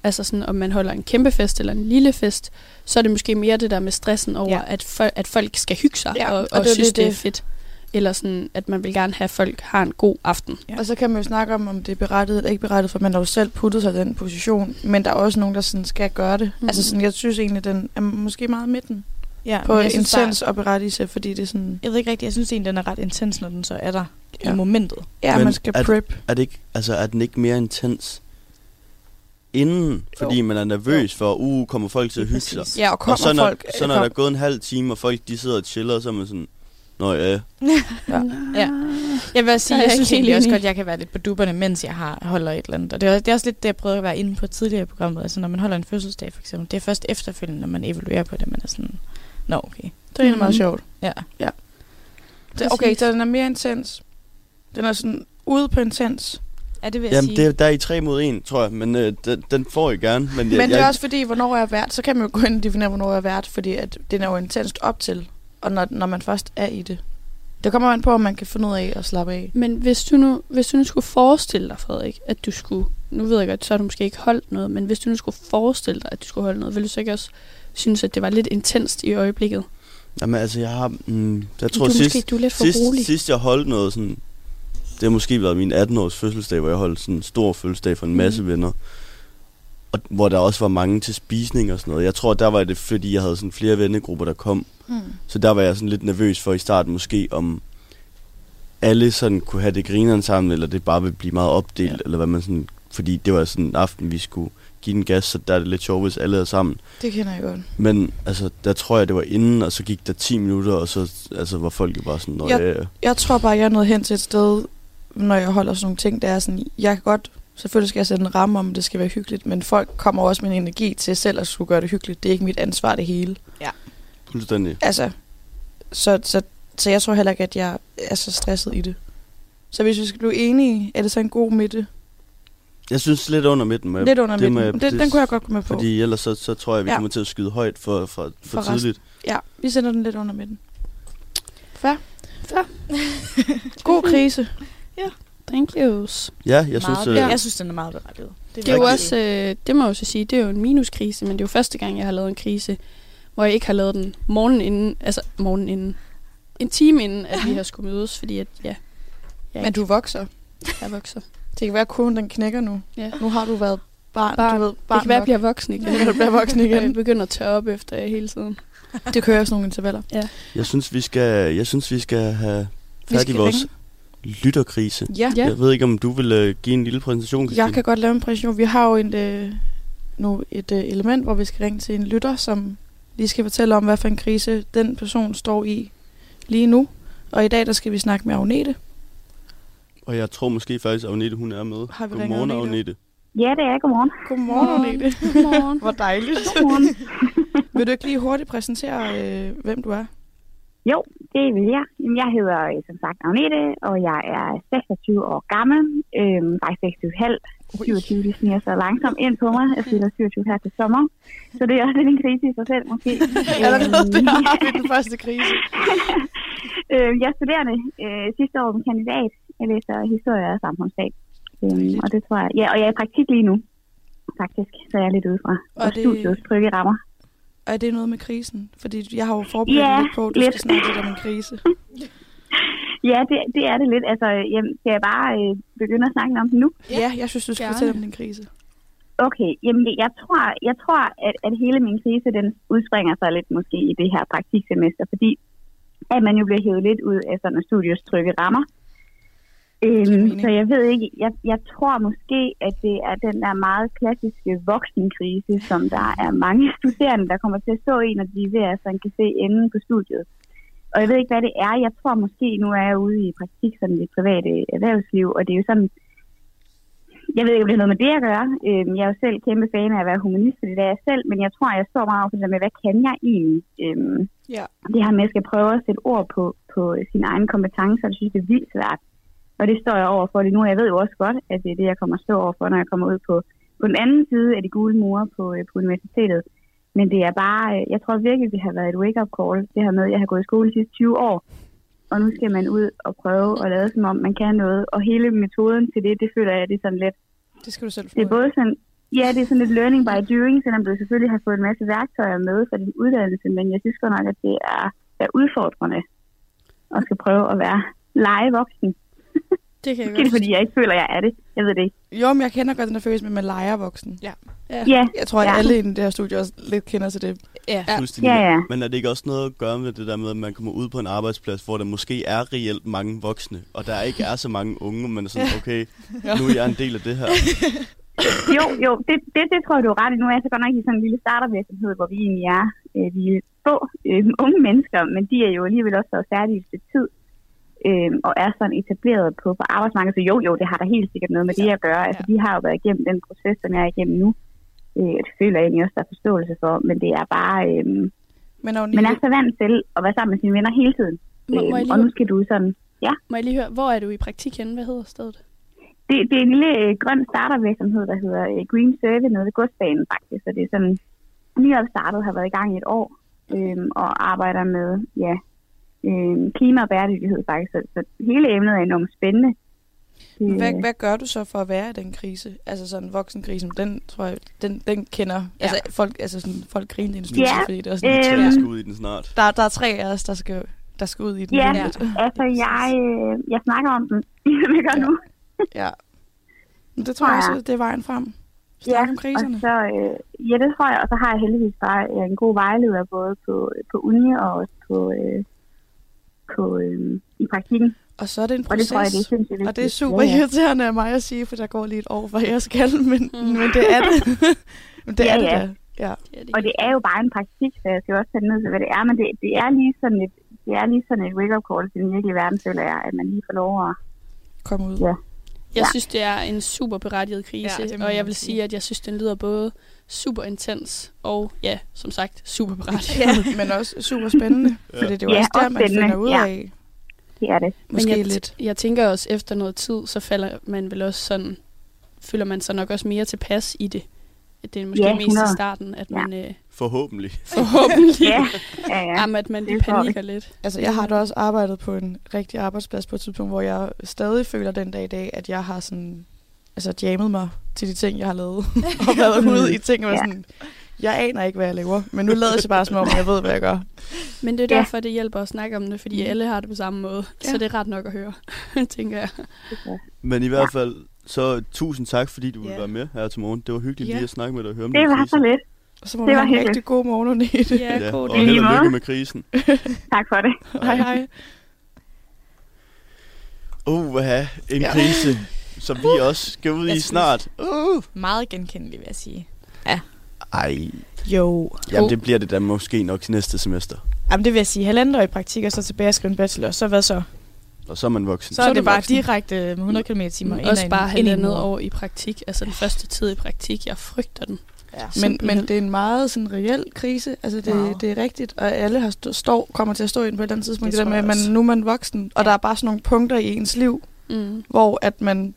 Altså sådan, om man holder en kæmpe fest eller en lille fest, så er det måske mere det der med stressen over, Ja. at, fol- at folk skal hygge sig Ja, og, og og, det er synes, lidt det er det. fedt. Eller sådan, at man vil gerne have, at folk har en god aften. Ja. Og så kan man jo snakke om, om det er berettiget eller ikke berettiget, for man har jo selv puttet sig i den position. Men der er også nogen, der sådan skal gøre det. Mm. Altså sådan, jeg synes egentlig, den er måske meget midten Ja, på intens og berettigelse, fordi det er sådan... Jeg ved ikke rigtigt, jeg synes egentlig, den er ret intens, når den så er der Ja. i momentet. Ja, Men man skal er- prep. Er, det ikke, altså, er den ikke mere intens inden, fordi Jo. man er nervøs for, uh, kommer folk til at hygge sig? Ja, og kommer Og så når, folk... så når der er gået en halv time, og folk de sidder og chiller, så er man sådan, Nå ja, Ja. Ja. Jeg vil også sige, er jeg jeg synes ikke egentlig også godt, jeg kan være lidt på duberne, mens jeg har, holder et eller andet. Og det er, det er også lidt det, jeg prøvede at være inde på tidligere i programmet. Altså når man holder en fødselsdag for eksempel, det er først efterfølgende, når man evaluerer på det, man er sådan, nå okay. Det er egentlig meget Mhm. sjovt. Ja. Det, okay, så den er mere intens. Den er sådan ude på intens. Ja, det vil jeg Jamen, sige. det, er- der er I tre mod en, tror jeg, men øh, den, den får I gerne. Men, jeg, Men det er jeg, også fordi, hvornår er vært, så kan man jo gå ind og definere, hvornår er vært, fordi at den er jo intenst op til, og når, når man først er i det. Det kommer man på, om man kan finde ud af at slappe af. Men hvis du nu, hvis du nu skulle forestille dig, Frederik, at du skulle, nu ved jeg godt, så har du måske ikke holdt noget, men hvis du nu skulle forestille dig, at du skulle holde noget, ville du så ikke også synes, at det var lidt intenst i øjeblikket? Jamen, altså, jeg har... Mm, jeg tror, du, er sidst, måske, du er lidt for sidst, rolig. sidst jeg holdt noget sådan... Det har måske været min 18-års fødselsdag, hvor jeg holdt sådan en stor fødselsdag for en masse Mhm. venner. Og hvor der også var mange til spisning og sådan noget. Jeg tror, der var det, fordi jeg havde sådan flere vennegrupper, der kom. Så der var jeg sådan lidt nervøs for i starten måske, om alle sådan kunne have det grineren sammen, eller det bare ville blive meget opdelt, Ja. ja. eller hvad man sådan... Fordi det var sådan en aften, vi skulle give den gas, så der er det lidt sjovt, hvis alle er sammen. Det kender jeg godt. Men altså, der tror jeg, det var inden, og så gik der 10 minutter, og så altså, var folk jo bare sådan, Jeg- ja, ja. Jeg tror bare, jeg er nået hen til et sted, når jeg holder sådan nogle ting, det er sådan, jeg kan godt, selvfølgelig skal jeg sætte en ramme om, det skal være hyggeligt, men folk kommer også med en energi til selv at skulle gøre det hyggeligt. Det er ikke mit ansvar, det hele. Fuldstændig. Altså, så, så, så jeg tror heller ikke, at jeg er så stresset i det. Så hvis vi skal blive enige, er det så en god midte? Jeg synes lidt under midten med, Lidt under det midten. med- det, det- den kunne jeg godt gå med på. fordi ellers så, så tror jeg, vi Ja. kommer til at skyde højt for, for, for, For tidligt. Ja, vi sender den lidt under midten. Fair. Fair. God krise. Thank yous. Ja, jeg synes, meget, øh, ja. Jeg synes, den er meget berettiget. Det er jo også, øh, det må jeg jo så sige, det er jo en minuskrise, men det er jo første gang, jeg har lavet en krise, hvor jeg ikke har lavet den morgen inden, altså morgen inden, en time inden, at vi har skulle mødes, fordi at, ja, jeg, Men du vokser. jeg vokser. Det kan være, at kurven den knækker nu. Ja. Nu har du været barn. Barn. Du ved, Det barn kan være, at jeg nok. bliver voksen igen. Det kan være, du bliver voksen igen. Og jeg begynder at tørre op efter jer hele tiden. Det kører sådan nogle intervaller. jeg synes, vi skal, jeg synes, vi skal have fat i vores ringe. lytterkrise. Ja. Ja. Jeg ved ikke, om du vil øh, give en lille præsentation, Christine? Jeg kan godt lave en præsentation. Vi har jo en, øh, nu et øh, element, hvor vi skal ringe til en lytter, som lige skal fortælle om, hvad for en krise den person står i lige nu. Og i dag, der skal vi snakke med Agnete. Og jeg tror måske faktisk, at Agnete, hun er med. Har vi ringet Godmorgen, Agnete? Agnete. Ja, det er. Godmorgen. Godmorgen, Agnete. Godmorgen. Hvor dejligt. Godmorgen. Vil du ikke lige hurtigt præsentere, øh, hvem du er? Jo, det vil jeg. Jeg hedder øh, som sagt Agnete, og jeg er 26 år gammel. Øhm, faktisk 26 halv. 27, det sniger så langsomt ind på mig. Jeg fylder 27 her til sommer. Så det er også en krise i sig selv, måske. Allerede Øhm, der har vi den første krise. øh, jeg er studerende øh, sidste år med kandidat. Jeg læser historie og samfundsfag. Øhm, og det tror jeg. Ja, og jeg er i praktik lige nu. Faktisk, så jeg er lidt udefra. Og Og, det- studiets trygge rammer. Er det noget med krisen? Fordi jeg har jo forberedt Ja, lidt på, at du lidt. skal snakke lidt om en krise. Ja, det, det er det lidt. Altså, jamen, skal jeg bare øh, begynde at snakke om den nu? Ja, jeg synes, du skal Gerne. fortælle om din krise. Okay, jamen jeg tror, jeg tror at, at hele min krise, den udspringer sig lidt måske i det her praktiksemester, fordi at man jo bliver hævet lidt ud af sådan studios trygge rammer. Øhm, så jeg ved ikke, jeg, jeg tror måske, at det er den der meget klassiske voksenkrise, som der er mange studerende, der kommer til at stå i, når de er ved at sådan kan se enden på studiet. Og jeg ved ikke, hvad det er. Jeg tror måske, nu er jeg ude i praktik sådan i det private erhvervsliv, og det er jo sådan, jeg ved ikke, om det har noget med det at gøre. Øhm, Jeg er jo selv kæmpe fan af at være humanist, fordi det er jeg selv, men jeg tror, jeg står meget over for det der med, hvad kan jeg egentlig? Øhm, Ja. Det her med, at jeg skal prøve at sætte ord på, på sine egne kompetencer, det synes jeg er vildt svært. Og det står jeg over for det nu. Jeg ved jo også godt, at det er det, jeg kommer at stå over for, når jeg kommer ud på, på den anden side af de gule mure på, øh, på universitetet. Men det er bare, øh, jeg tror virkelig, det har været et wake-up call, det her med, at jeg har gået i skole de sidste 20 år, og nu skal man ud og prøve at lade som om, man kan noget. Og hele metoden til det, det føler jeg, det er sådan lidt, Det skal du selv få. det er både sådan, ja, det er sådan lidt learning by doing, selvom du selvfølgelig har fået en masse værktøjer med for din uddannelse, men jeg synes godt nok, at det er, er udfordrende at skal prøve at være legevoksen. Det kan jeg Måske er det, fordi jeg ikke føler, at jeg er det. Jeg ved det ikke. Jo, men jeg kender godt den der følelse med, at man leger voksen. Ja. Ja. Ja, Jeg tror, at ja. alle i det her studie også lidt kender til det. Ja. Fuldstændig. Ja, ja. Men er det ikke også noget at gøre med det der med, at man kommer ud på en arbejdsplads, hvor der måske er reelt mange voksne, og der ikke er så mange unge, men er sådan, okay, nu er jeg en del af det her. Jo, jo, det, det, det tror jeg, du er ret i. Nu er jeg så godt nok i sådan en lille startervirksomhed, hvor vi egentlig er øh, vi er få øh, unge mennesker, men de er jo alligevel også været færdige i et stykke tid, øh, og er sådan etableret på, på arbejdsmarkedet. Så jo, jo, det har da helt sikkert noget med det at gøre. Altså, de har jo været igennem den proces, som jeg er igennem nu. Øh, det føler jeg egentlig også, der er forståelse for, men det er bare... Øh, Men Agnete, man er så vant til at være sammen med sine venner hele tiden. Må- må Øh, lige og nu skal du sådan... Ja, Må jeg lige høre, hvor er du i praktik henne? Hvad hedder stedet? det, det er en lille øh, grøn startervirksomhed, der hedder øh, Green Survey nede ved godsbanen faktisk. Så det er sådan nyopstartet, har været i gang i et år, øh, og arbejder med ja, øh, klima og bæredygtighed faktisk. Så, så hele emnet er enormt spændende. Hvad, hvad gør du så for at være i den krise? Altså sådan voksenkrisen, den tror jeg, den, den kender, ja. altså folk, altså sådan, folk griner i en studie, Ja, fordi det er sådan, øhm, Tre skal ud i den snart. der, der er tre af os, der skal, der skal ud i den. Ja, lidt. altså jeg, øh, jeg snakker om den, som jeg gør Ja. nu. ja. Men det tror jeg også, det er vejen frem. Snak om kriserne. Og så, øh, ja, det tror jeg. Og så har jeg heldigvis bare øh, en god vejleder, både på, på uni og også på, øh, på, øh, i praktikken. Og så er det en Og proces. det tror jeg, det er sindssygt Og det er super Ja, ja. irriterende af mig at sige, for der går lige et år, hvor jeg skal, men, men det er det. men det Ja, er det ja. da. Ja. Og det er jo bare en praktik, så jeg skal jo også tage ned til, hvad det er. Men det, det er lige sådan et, det er lige sådan et wake-up call til den virkelige verden, føler jeg, at man lige får lov at... Komme ud. Ja. Jeg Ja. synes, det er en super berettiget krise, Ja, og jeg vil sige. sige, at jeg synes, den lyder både super intens og, ja, som sagt, super berettiget. ja. Men også super spændende, for det er jo Ja, også der, man spændende, finder ud ja. af, Det er det. måske Men jeg, lidt. jeg tænker også, efter noget tid, så falder man vel også sådan, føler man sig nok også mere tilpas i det. At det er måske Ja, mest 100. i starten, at man øh, Forhåbentlig. forhåbentlig, Ja, ja, ja. Jamen, at man lige panikker lidt. Altså, jeg har da også arbejdet på en rigtig arbejdsplads på et tidspunkt, hvor jeg stadig føler den dag i dag, at jeg har sådan, altså jammet mig til de ting, jeg har lavet. og været ude i ting, og Ja. ja. sådan, jeg aner ikke, hvad jeg laver, men nu lader jeg bare som om, jeg ved, hvad jeg gør. Men det er Ja. derfor, det hjælper at snakke om det, fordi alle har det på samme måde. Så Ja. det er ret nok at høre, tænker jeg. Men i hvert fald, så tusind tak, fordi du ville Ja. være med her til morgen. Det var hyggeligt Ja. lige at snakke med dig og høre om Det din var krise. så lidt. Og så må Det du var have en rigtig god morgen, Agnete. Ja, Ja, god og dag. held Lige og lykke med krisen. Tak for det. Hej, hej. Uh, hvad en Ja. krise, som vi også skal ud i Jeg snart. Uh. Meget genkendelig, vil jeg sige. Ej, Jo. jamen det bliver det da måske nok til næste semester. Jamen, det vil jeg sige. Halvandet år i praktik, og så tilbage og skrive en bachelor. Så hvad så? Og så er man voksen. Så, er er det bare voksen. direkte med 100 km i timer. ind Også bare ind halvandet år i praktik. Altså den første tid i praktik. Jeg frygter den. Ja. Men, men det er en meget sådan reel krise. Altså det, Meget. det er rigtigt, og alle har stå, står, kommer til at stå i den på et eller andet tidspunkt. Det Det, der tror med, at man, nu er man voksen, og Ja. der er bare sådan nogle punkter i ens liv, Mm. hvor at man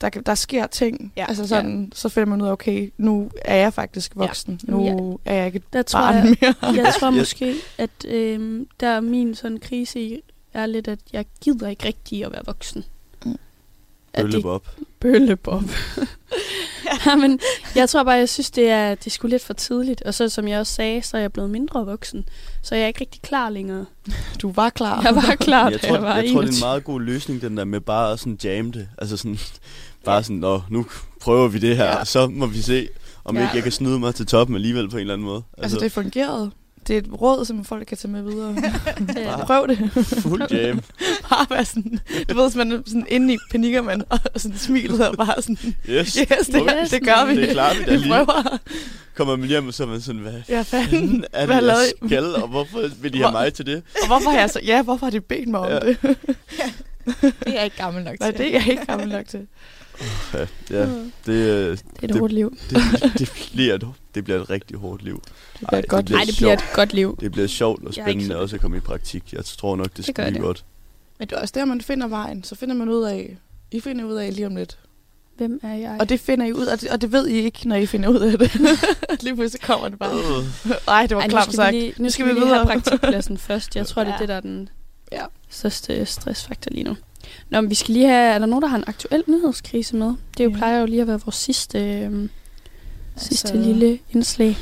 der, der sker ting. Ja. Altså sådan, så finder man ud af, okay, nu er jeg faktisk voksen. Ja. Nu er jeg ikke et Der tror barn jeg, mere. jeg tror måske, at øhm, der er min sådan krise i, er lidt, at jeg gider ikke rigtig at være voksen. Mm. Bøllebob. bøllebob. ja, men jeg tror bare, jeg synes, det er, det er sgu lidt for tidligt. Og så som jeg også sagde, så er jeg blevet mindre voksen. Så jeg er ikke rigtig klar længere. Du var klar. Jeg var klar, Jeg da tror, jeg var jeg tror, det er 21. en meget god løsning, den der med bare at sådan jamme det. Altså sådan, bare sådan, Nå, nu prøver vi det her, Ja. så må vi se, om Ja. ikke jeg kan snyde mig til toppen alligevel på en eller anden måde. Altså det fungerede. Det er et råd, som folk kan tage med videre. Er det. Prøv det. fuld jam. bare være sådan, du ved, man er sådan inde i panikker man, og sådan smilet og bare sådan, Yes, yes, det, Okay. det gør vi. Det klarer vi da lige. prøver. kommer man hjem, og så er man sådan, hvad Ja, fanden. er Hvad det, lavede jeg skal, og hvorfor vil de have mig til det? Og hvorfor har jeg så... Ja, hvorfor har de bedt mig om Ja. det? Det er jeg ikke gammel nok Nej, til. det er jeg ikke gammel nok til. Ja, ja det, øh, Det er et hårdt liv. Det, det, bliver et, det bliver et rigtig hårdt liv. Det bliver et godt bliver Nej, det bliver et sjovt. godt liv. Det bliver sjovt og spændende så- også at komme i praktik. Jeg tror nok, det Det skal gør blive det. godt. Men det er også der, man finder vejen. Så finder man ud af... I finder ud af lige om lidt. Hvem er jeg? Og det finder I ud af, og det ved I ikke, når I finder ud af det. lige pludselig kommer det bare. Nej, det var Ej, nu klamt skal vi sagt. lige, nu skal vi lige have praktikpladsen først. Jeg tror, det er Ja. det, der er den Ja. største stressfaktor lige nu. Nå, men vi skal lige have... Er der nogen, der har en aktuel nyhedskrise med? Det jo Ja. plejer jo lige at være vores sidste, øhm, sidste Altså- lille indslag.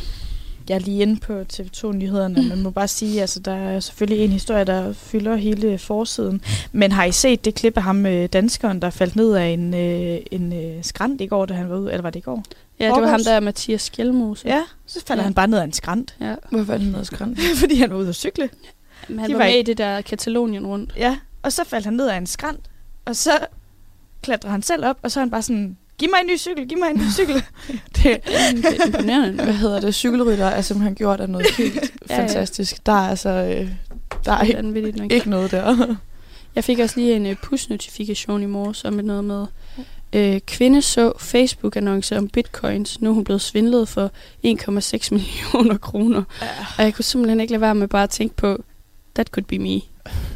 Jeg er lige inde på TV2-nyhederne, man må bare sige, altså der er selvfølgelig en historie, der fylder hele forsiden. Men har I set det klip af ham, øh, danskeren, der faldt ned af en, øh, en øh, skrant i går, da han var ude? Eller var det i går? Ja, det var ham Forgårs? der, Mathias Skjelmose. Ja, så falder Ja. ja. han bare ned af en skrant, ja. Hvorfor faldt han ned af skrant? fordi han var ude at cykle. Men han De var, var med ikke- i det der Katalonien rundt. Ja, og så faldt han ned af en skrant, og så klatrer han selv op, og så er han bare sådan, giv mig en ny cykel, giv mig en ny cykel. Det, Det er imponerende. hvad hedder det? Cykelrytter er simpelthen gjort af noget helt Ja, ja. fantastisk. Der er altså... Øh, der er ikke, nok. ikke noget der. Jeg fik også lige en uh, push-notifikation i morges om noget med, øh, kvinde så Facebook-annonce om bitcoins. Nu er hun blevet svindlet for 1,6 millioner kroner. Ja. Og jeg kunne simpelthen ikke lade være med bare at tænke på, that could be me.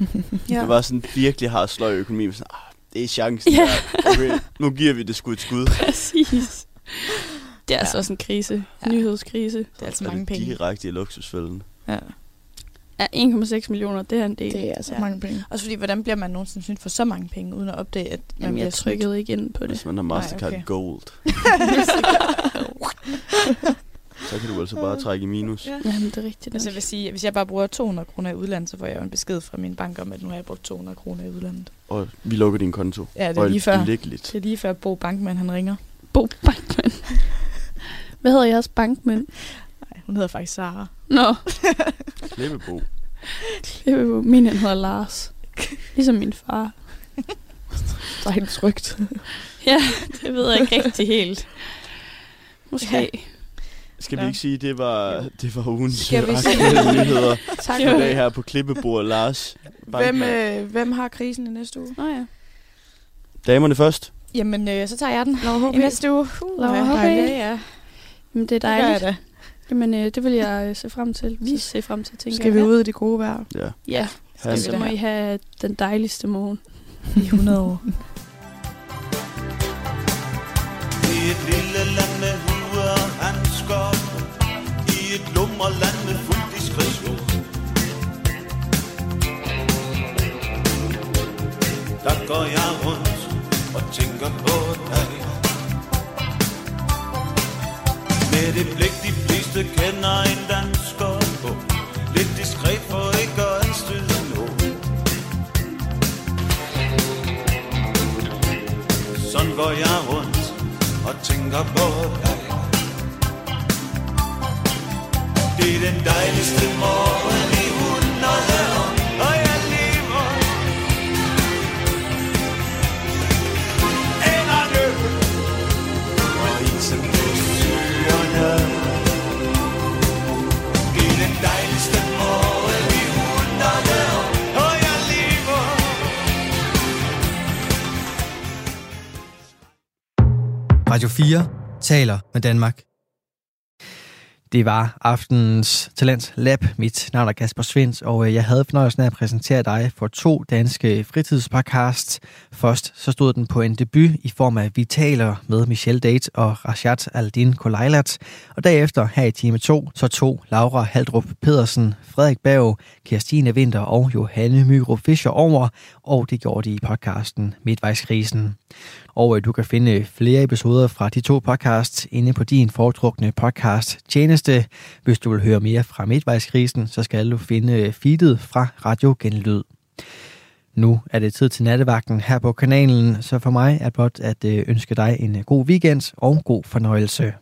Ja. Det var sådan virkelig har sløj økonomi. men Sådan, ah, det er chancen. Ja. der. Okay, nu giver vi det sgu et skud. Præcis. Det er altså også en krise. Ja. Nyhedskrise. Det er altså Er mange det penge. direkte i luksusfælden. ja. Ja, 1,6 millioner, det er en del. Det er altså Ja. ja. mange penge. Også fordi, hvordan bliver man nogensinde synes for så mange penge, uden at opdage, at man Jamen, bliver jeg trykkede ikke ind på det. Hvis man har Mastercard okay. Gold, så kan du altså bare trække i minus. Ja. Jamen, det er rigtigt. Altså, nok. jeg vil sige, at hvis jeg bare bruger 200 kroner i udlandet, så får jeg jo en besked fra min bank om, at nu har jeg brugt 200 kroner i udlandet. Og vi lukker din konto. Ja, det er lige før. Øjeblikkeligt. Det er lige før Bo Bankman, han ringer. Bo Bankman. Hvad hedder jeres bankmænd? Nej, hun hedder faktisk Sara. Nå, Klippebo. Klippebo. min han hedder Lars. Ligesom min far. Så er helt trygt. Ja, det ved jeg ikke rigtig helt. Måske. Skal vi Ja. ikke sige, det var, det var ugens Skal vi sige- aktuelle nyheder Tak for dag det. her på Klippebord Lars. Hvem, øh, hvem har krisen i næste uge? Nå ja. Damerne først. Jamen, øh, så tager jeg den. Laura I næste uge. Uh, Laura ja. Ja, ja. Jamen, det er Det gør jeg dejligt. da. Jamen, øh, det vil jeg øh, se frem til. Vi se frem til, tænker Skal vi ud i det gode vejr? Ja. Ja, Han, så må I have den dejligste morgen. I 100 år. I et lille land I et lummerland med fuld diskretion Der går jeg rundt og tænker på dig. Med det blik de fleste kender en dansker på Lidt diskret for ikke at anstøde nogen. Sådan går jeg rundt og tænker på dig Det er den dejligste morgen i hundrede år. Og jeg lever. En Og isen på skyerne Det er den dejligste morgen i hundrede år. Og jeg lever. Radio 4 taler med Danmark. Det var aftenens Talent Lab. Mit navn er Kasper Svens, og øh, jeg havde fornøjelsen af at præsentere dig for to danske fritidspodcasts. Først så stod den på en debut i form af Vi taler med Michelle Date og Rashad Aldin Kolailat. Og derefter her i time 2, så tog Laura Haldrup Pedersen, Frederik Berg, Kirstine Vinter og Johanne Myrup Fischer over, og det gjorde de i podcasten Midtvejskrisen. Og øh, du kan finde flere episoder fra de to podcasts inde på din foretrukne podcast tjeneste. Hvis du vil høre mere fra Midtvejskrisen, så skal du finde øh, feedet fra Radio Genlyd. Nu er det tid til nattevagten her på kanalen, så for mig er blot at øh, ønske dig en god weekend og god fornøjelse.